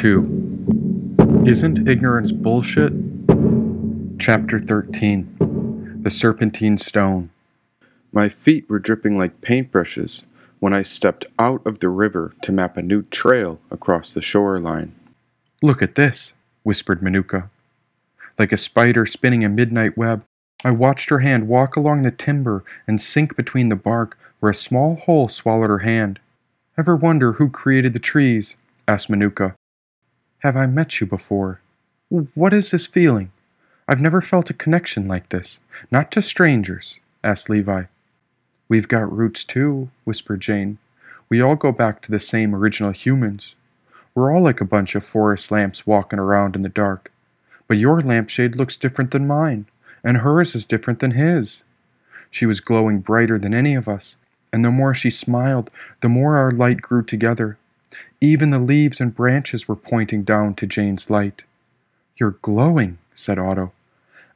2 Isn't Ignorance Bullshit? Chapter 13 The Serpentine Stone. My feet were dripping like paintbrushes when I stepped out of the river to map a new trail across the shoreline. Look at this, whispered Manuka. Like a spider spinning a midnight web, I watched her hand walk along the timber and sink between the bark where a small hole swallowed her hand. Ever wonder who created the trees? asked Manuka. Have I met you before? What is this feeling? I've never felt a connection like this. Not to strangers, asked Levi. We've got roots too, whispered Jane. We all go back to the same original humans. We're all like a bunch of forest lamps walking around in the dark. But your lampshade looks different than mine and hers is different than his. She was glowing brighter than any of us, and the more she smiled, the more our light grew together. Even the leaves and branches were pointing down to Jane's light. You're glowing, said Otto.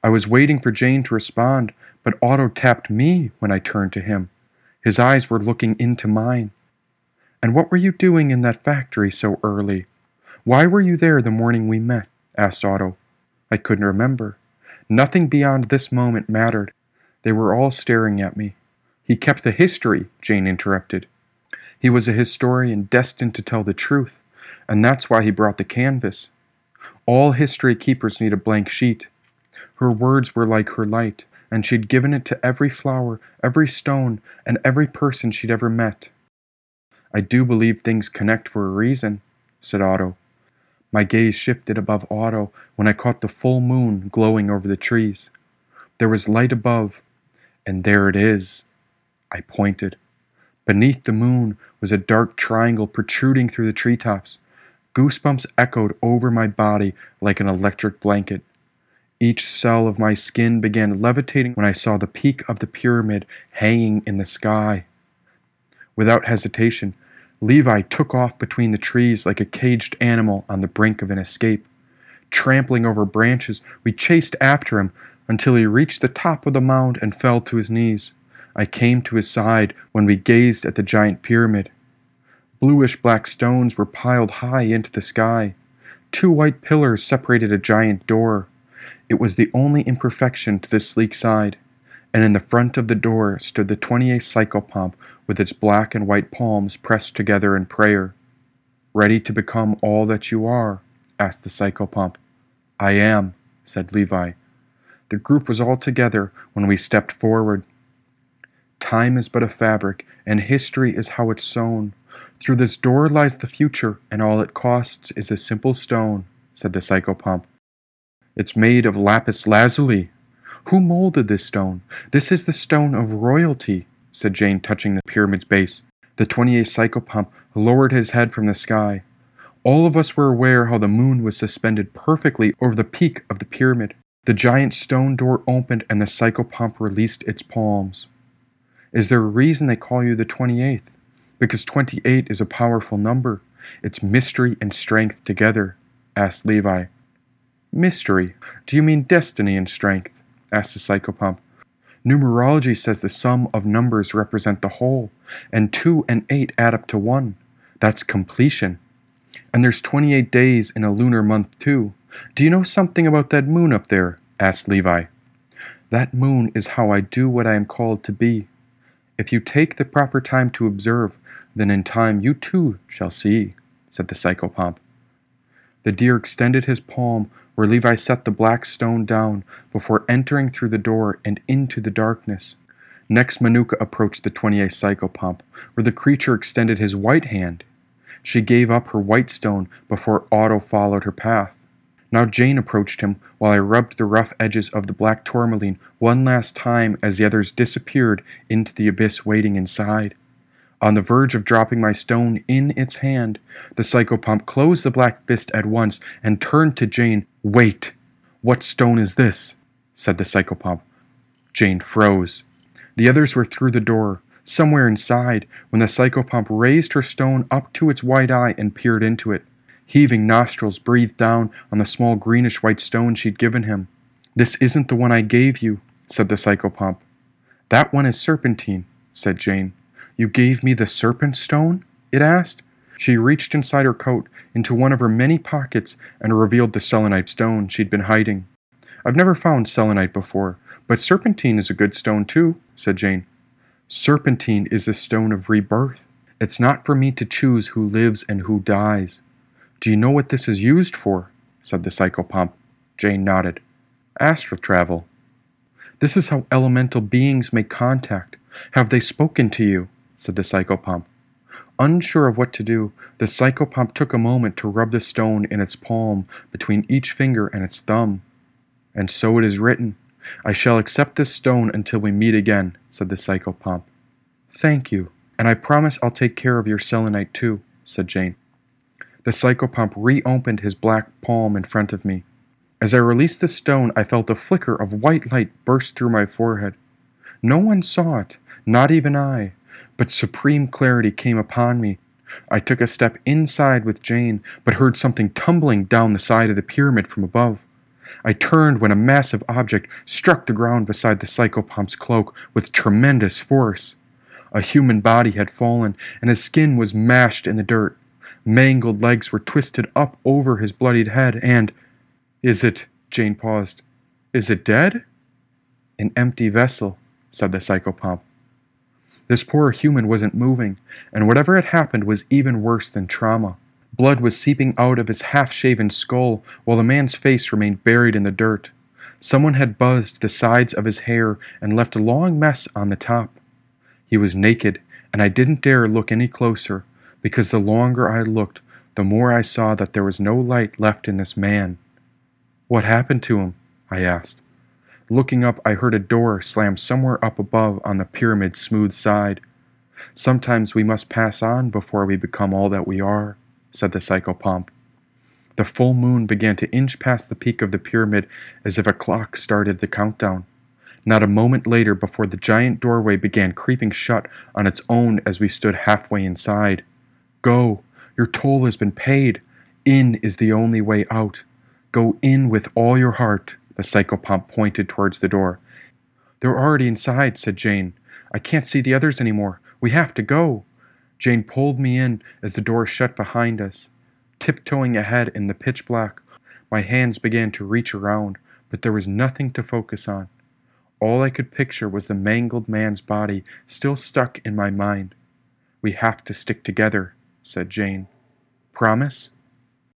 I was waiting for Jane to respond, but Otto tapped me when I turned to him. His eyes were looking into mine. And what were you doing in that factory so early? Why were you there the morning we met? asked Otto. I couldn't remember. Nothing beyond this moment mattered. They were all staring at me. He kept the history, Jane interrupted. He was a historian destined to tell the truth, and that's why he brought the canvas. All history keepers need a blank sheet. Her words were like her light, and she'd given it to every flower, every stone, and every person she'd ever met. I do believe things connect for a reason, said Otto. My gaze shifted above Otto when I caught the full moon glowing over the trees. There was light above, and there it is. I pointed. Beneath the moon was a dark triangle protruding through the treetops. Goosebumps echoed over my body like an electric blanket. Each cell of my skin began levitating when I saw the peak of the pyramid hanging in the sky. Without hesitation, Levi took off between the trees like a caged animal on the brink of an escape. Trampling over branches, we chased after him until he reached the top of the mound and fell to his knees. I came to his side when we gazed at the giant pyramid. Bluish black stones were piled high into the sky. Two white pillars separated a giant door. It was the only imperfection to this sleek side and in the front of the door stood the 28th psychopomp with its black and white palms pressed together in prayer. Ready to become all that you are? asked the psychopomp. I am, said Levi. The group was all together when we stepped forward. Time is but a fabric, and history is how it's sewn. Through this door lies the future, and all it costs is a simple stone, said the psychopomp. It's made of lapis lazuli, who molded this stone? This is the stone of royalty, said Jane, touching the pyramid's base. The 28th psychopomp lowered his head from the sky. All of us were aware how the moon was suspended perfectly over the peak of the pyramid. The giant stone door opened and the psychopomp released its palms. Is there a reason they call you the 28th? Because 28 is a powerful number. It's mystery and strength together, asked Levi. Mystery? Do you mean destiny and strength? asked the psychopomp. Numerology says the sum of numbers represent the whole, and 2 and 8 add up to 1. That's completion. And there's 28 days in a lunar month, too. Do you know something about that moon up there? asked Levi. That moon is how I do what I am called to be. If you take the proper time to observe, then in time you too shall see, said the psychopomp. The deer extended his palm where Levi set the black stone down before entering through the door and into the darkness. Next, Manuka approached the 28th psychopomp, where the creature extended his white hand. She gave up her white stone before Otto followed her path. Now Jane approached him while I rubbed the rough edges of the black tourmaline one last time as the others disappeared into the abyss waiting inside. On the verge of dropping my stone in its hand, the psychopomp closed the black fist at once and turned to Jane. Wait! What stone is this? said the psychopomp. Jane froze. The others were through the door, somewhere inside, when the psychopomp raised her stone up to its white eye and peered into it. Heaving nostrils breathed down on the small greenish white stone she'd given him. This isn't the one I gave you, said the psychopomp. That one is serpentine, said Jane. You gave me the serpent stone? it asked. She reached inside her coat into one of her many pockets and revealed the selenite stone she'd been hiding. I've never found selenite before, but serpentine is a good stone too, said Jane. Serpentine is a stone of rebirth. It's not for me to choose who lives and who dies. Do you know what this is used for? said the psychopomp. Jane nodded. Astral travel. This is how elemental beings make contact. Have they spoken to you? said the psychopomp. Unsure of what to do, the psychopomp took a moment to rub the stone in its palm between each finger and its thumb. And so it is written, I shall accept this stone until we meet again, said the psychopomp. Thank you, and I promise I'll take care of your selenite too, said Jane. The psychopomp reopened his black palm in front of me. As I released the stone, I felt a flicker of white light burst through my forehead. No one saw it, not even I, but supreme clarity came upon me. I took a step inside with Jane, but heard something tumbling down the side of the pyramid from above. I turned when a massive object struck the ground beside the psychopomp's cloak with tremendous force. A human body had fallen, and his skin was mashed in the dirt. Mangled legs were twisted up over his bloodied head, and. Is it. Jane paused. Is it dead? An empty vessel, said the psychopomp. This poor human wasn't moving, and whatever had happened was even worse than trauma. Blood was seeping out of his half shaven skull, while the man's face remained buried in the dirt. Someone had buzzed the sides of his hair and left a long mess on the top. He was naked, and I didn't dare look any closer, because the longer I looked, the more I saw that there was no light left in this man. What happened to him? I asked. Looking up, I heard a door slam somewhere up above on the pyramid's smooth side. Sometimes we must pass on before we become all that we are, said the psychopomp. The full moon began to inch past the peak of the pyramid as if a clock started the countdown. Not a moment later before the giant doorway began creeping shut on its own as we stood halfway inside. Go! Your toll has been paid. In is the only way out. Go in with all your heart. The psychopomp pointed towards the door. They're already inside, said Jane. I can't see the others anymore. We have to go. Jane pulled me in as the door shut behind us. Tiptoeing ahead in the pitch black, my hands began to reach around, but there was nothing to focus on. All I could picture was the mangled man's body still stuck in my mind. We have to stick together, said Jane. Promise?